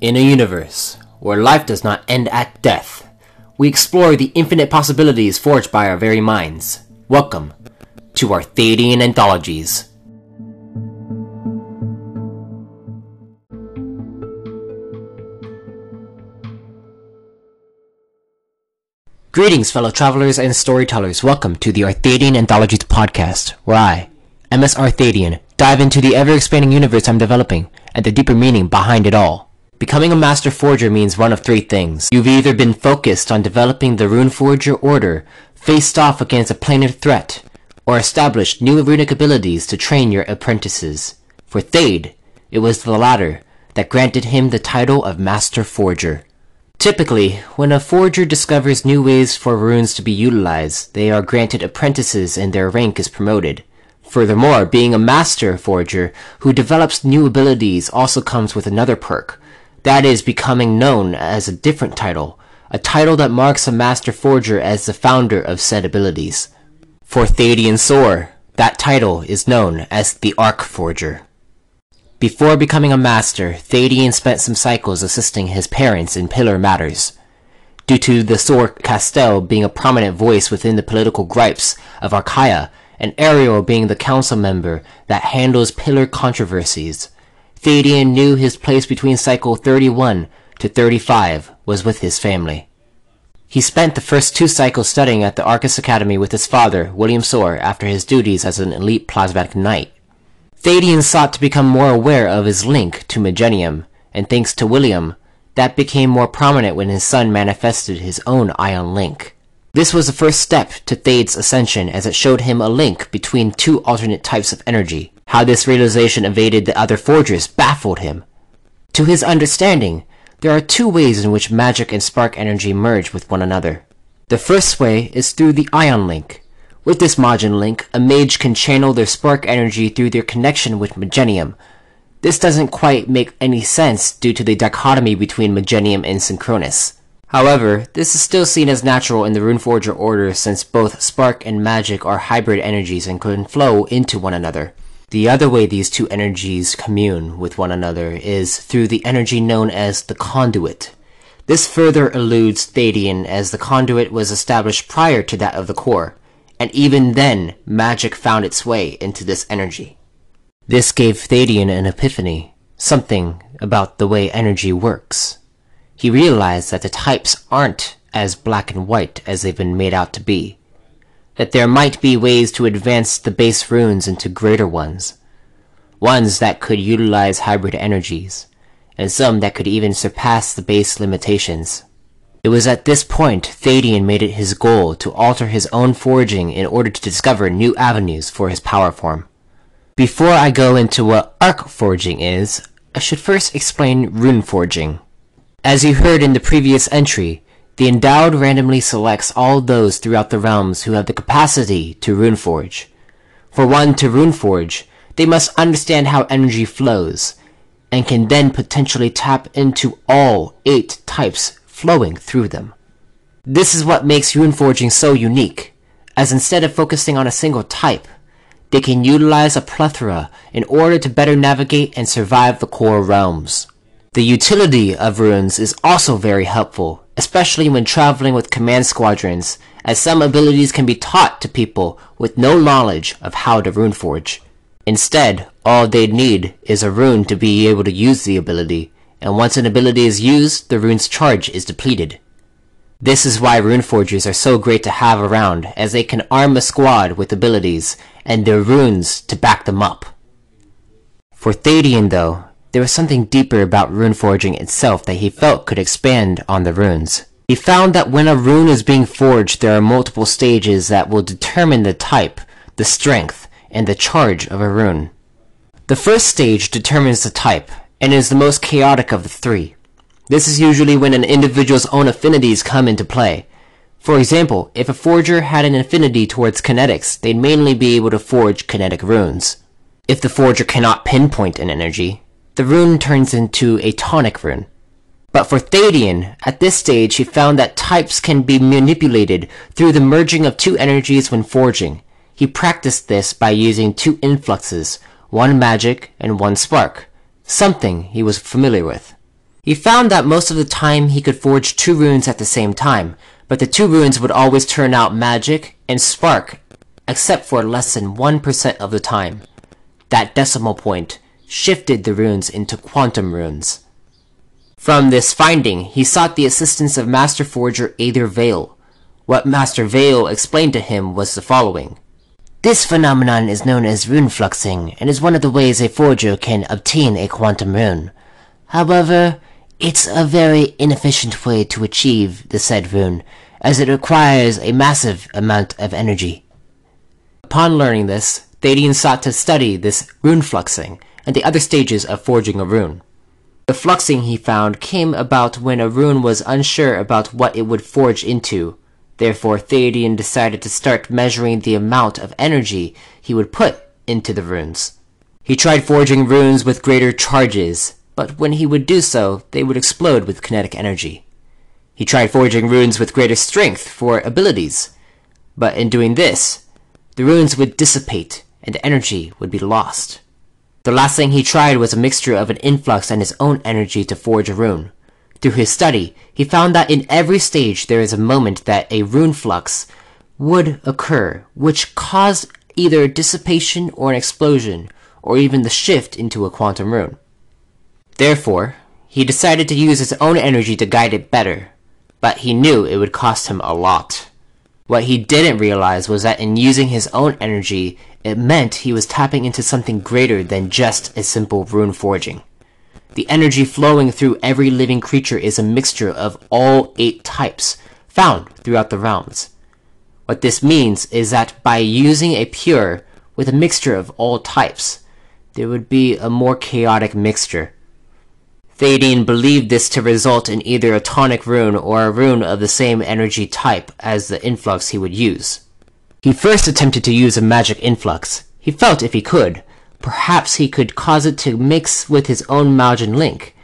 In a universe where life does not end at death, we explore the infinite possibilities forged by our very minds. Welcome to Arthadian Anthologies. Greetings, fellow travelers and storytellers. Welcome to the Arthadian Anthologies podcast, where I, MS Arthadian, dive into the ever expanding universe I'm developing and the deeper meaning behind it all. Becoming a Master Forger means one of three things. You've either been focused on developing the Rune Forger Order, faced off against a planar threat, or established new runic abilities to train your apprentices. For Thade, it was the latter that granted him the title of Master Forger. Typically, when a forger discovers new ways for runes to be utilized, they are granted apprentices and their rank is promoted. Furthermore, being a master forger who develops new abilities also comes with another perk, that is becoming known as a different title, a title that marks a master forger as the founder of said abilities. For Thadian Sor, that title is known as the Arc Forger. Before becoming a master, Thadian spent some cycles assisting his parents in pillar matters. Due to the Sor Castel being a prominent voice within the political gripes of Archaea, and Ariel being the council member that handles pillar controversies, Thadian knew his place between cycle 31 to 35 was with his family. He spent the first two cycles studying at the Arcus Academy with his father, William Sor, after his duties as an elite plasmatic knight. Thadian sought to become more aware of his link to Magenium, and thanks to William, that became more prominent when his son manifested his own ion link. This was the first step to Thade's ascension as it showed him a link between two alternate types of energy. How this realization evaded the other forgers baffled him. To his understanding, there are two ways in which magic and spark energy merge with one another. The first way is through the ion link. With this Majin link, a mage can channel their spark energy through their connection with Magenium. This doesn't quite make any sense due to the dichotomy between Magenium and Synchronous. However, this is still seen as natural in the Runeforger order since both spark and magic are hybrid energies and can flow into one another. The other way these two energies commune with one another is through the energy known as the conduit. This further eludes Thadian as the conduit was established prior to that of the core, and even then magic found its way into this energy. This gave Thadian an epiphany, something about the way energy works he realized that the types aren't as black and white as they've been made out to be. That there might be ways to advance the base runes into greater ones. Ones that could utilize hybrid energies, and some that could even surpass the base limitations. It was at this point Thadian made it his goal to alter his own forging in order to discover new avenues for his power form. Before I go into what arc forging is, I should first explain rune forging. As you heard in the previous entry, the Endowed randomly selects all those throughout the realms who have the capacity to runeforge. For one to runeforge, they must understand how energy flows, and can then potentially tap into all eight types flowing through them. This is what makes runeforging so unique, as instead of focusing on a single type, they can utilize a plethora in order to better navigate and survive the core realms. The utility of runes is also very helpful, especially when traveling with command squadrons, as some abilities can be taught to people with no knowledge of how to runeforge. Instead, all they'd need is a rune to be able to use the ability, and once an ability is used, the rune's charge is depleted. This is why runeforgers are so great to have around, as they can arm a squad with abilities, and their runes to back them up. For Thadian though, there was something deeper about rune forging itself that he felt could expand on the runes. He found that when a rune is being forged, there are multiple stages that will determine the type, the strength, and the charge of a rune. The first stage determines the type, and is the most chaotic of the three. This is usually when an individual's own affinities come into play. For example, if a forger had an affinity towards kinetics, they'd mainly be able to forge kinetic runes. If the forger cannot pinpoint an energy, the rune turns into a tonic rune. But for Thadian, at this stage he found that types can be manipulated through the merging of two energies when forging. He practiced this by using two influxes, one magic and one spark, something he was familiar with. He found that most of the time he could forge two runes at the same time, but the two runes would always turn out magic and spark, except for less than 1% of the time. That decimal point shifted the runes into quantum runes. From this finding, he sought the assistance of Master Forger Aether Vale. What Master Vale explained to him was the following. This phenomenon is known as rune fluxing, and is one of the ways a forger can obtain a quantum rune. However, it's a very inefficient way to achieve the said rune, as it requires a massive amount of energy. Upon learning this, Thadian sought to study this rune fluxing and the other stages of forging a rune. The fluxing he found came about when a rune was unsure about what it would forge into. Therefore, Thadian decided to start measuring the amount of energy he would put into the runes. He tried forging runes with greater charges, but when he would do so, they would explode with kinetic energy. He tried forging runes with greater strength for abilities, but in doing this, the runes would dissipate and energy would be lost. The last thing he tried was a mixture of an influx and his own energy to forge a rune. Through his study, he found that in every stage there is a moment that a rune flux would occur, which caused either dissipation or an explosion, or even the shift into a quantum rune. Therefore, he decided to use his own energy to guide it better, but he knew it would cost him a lot. What he didn't realize was that in using his own energy, it meant he was tapping into something greater than just a simple rune forging. The energy flowing through every living creature is a mixture of all eight types found throughout the realms. What this means is that by using a pure with a mixture of all types, there would be a more chaotic mixture Thadian believed this to result in either a tonic rune or a rune of the same energy type as the influx he would use. He first attempted to use a magic influx. He felt if he could, perhaps he could cause it to mix with his own Maugan link.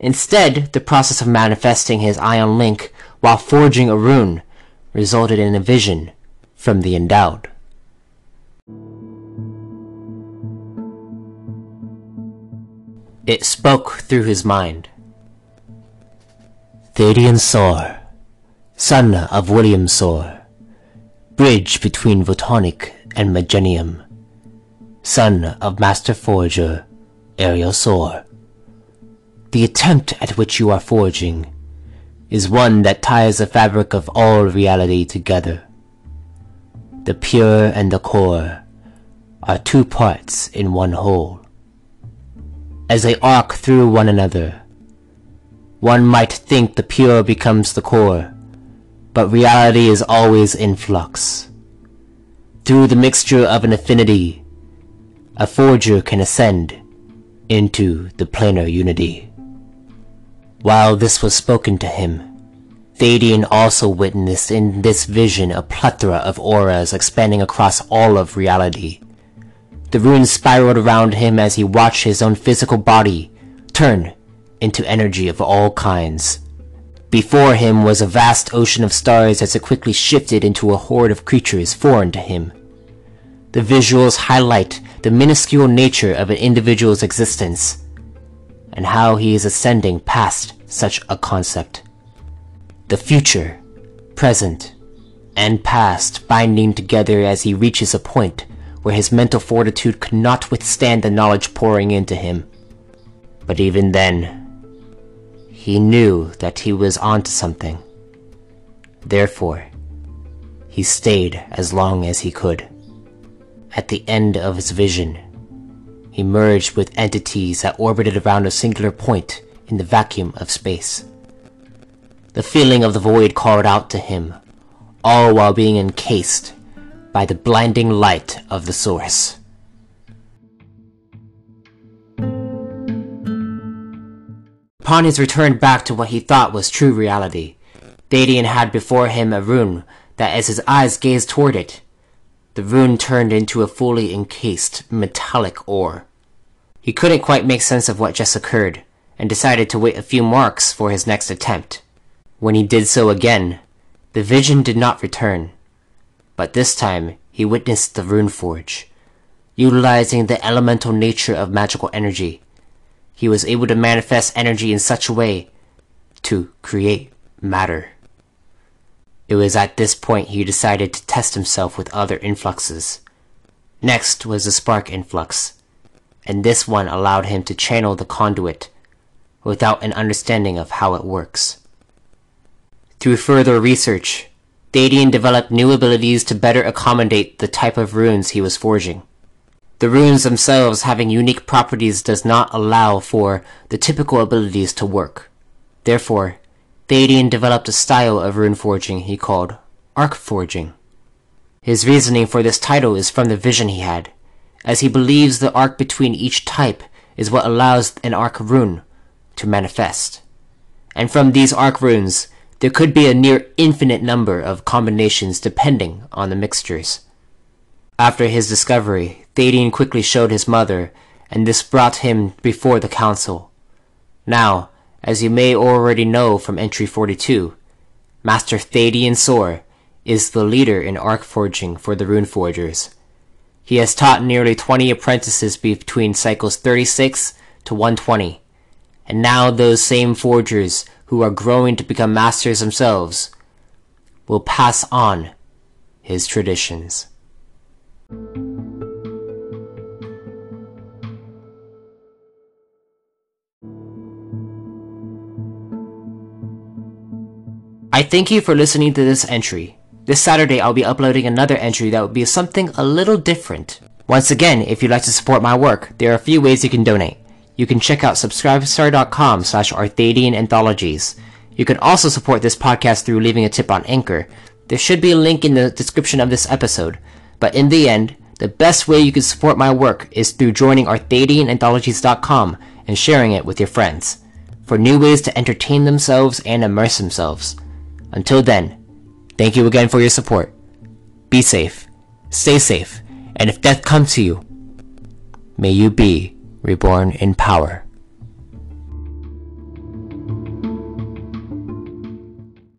Instead, the process of manifesting his ion link while forging a rune resulted in a vision from the endowed. It spoke through his mind. Thadian Sor, son of William Sor, bridge between Votonic and Magenium, son of Master Forger Ariel Sor. The attempt at which you are forging is one that ties the fabric of all reality together. The pure and the core are two parts in one whole as they arc through one another. One might think the pure becomes the core, but reality is always in flux. Through the mixture of an affinity, a forger can ascend into the planar unity. While this was spoken to him, Thadian also witnessed in this vision a plethora of auras expanding across all of reality. The runes spiraled around him as he watched his own physical body turn into energy of all kinds. Before him was a vast ocean of stars as it quickly shifted into a horde of creatures foreign to him. The visuals highlight the minuscule nature of an individual's existence and how he is ascending past such a concept. The future, present, and past binding together as he reaches a point where his mental fortitude could not withstand the knowledge pouring into him. But even then, he knew that he was onto something. Therefore, he stayed as long as he could. At the end of his vision, he merged with entities that orbited around a singular point in the vacuum of space. The feeling of the void called out to him, all while being encased by the blinding light of the source. Upon his return back to what he thought was true reality, Thadian had before him a rune that as his eyes gazed toward it, the rune turned into a fully encased metallic ore. He couldn't quite make sense of what just occurred, and decided to wait a few marks for his next attempt. When he did so again, the vision did not return but this time he witnessed the rune forge, utilizing the elemental nature of magical energy. he was able to manifest energy in such a way to create matter. It was at this point he decided to test himself with other influxes. Next was the spark influx, and this one allowed him to channel the conduit without an understanding of how it works. Through further research, Thadian developed new abilities to better accommodate the type of runes he was forging. The runes themselves having unique properties does not allow for the typical abilities to work. Therefore, Thadian developed a style of rune forging he called arc forging. His reasoning for this title is from the vision he had, as he believes the arc between each type is what allows an arc rune to manifest. And from these arc runes, there could be a near infinite number of combinations depending on the mixtures. After his discovery, Thadian quickly showed his mother, and this brought him before the council. Now, as you may already know from entry 42, Master Thadian Sor is the leader in arc forging for the Rune Forgers. He has taught nearly 20 apprentices between cycles 36 to 120, and now those same forgers who are growing to become masters themselves will pass on his traditions. I thank you for listening to this entry. This Saturday I'll be uploading another entry that will be something a little different. Once again, if you'd like to support my work, there are a few ways you can donate. You can check out subscribestar.com slash Arthadian Anthologies. You can also support this podcast through leaving a tip on Anchor. There should be a link in the description of this episode. But in the end, the best way you can support my work is through joining ArthadianAnthologies.com and sharing it with your friends for new ways to entertain themselves and immerse themselves. Until then, thank you again for your support. Be safe, stay safe, and if death comes to you, may you be reborn in power.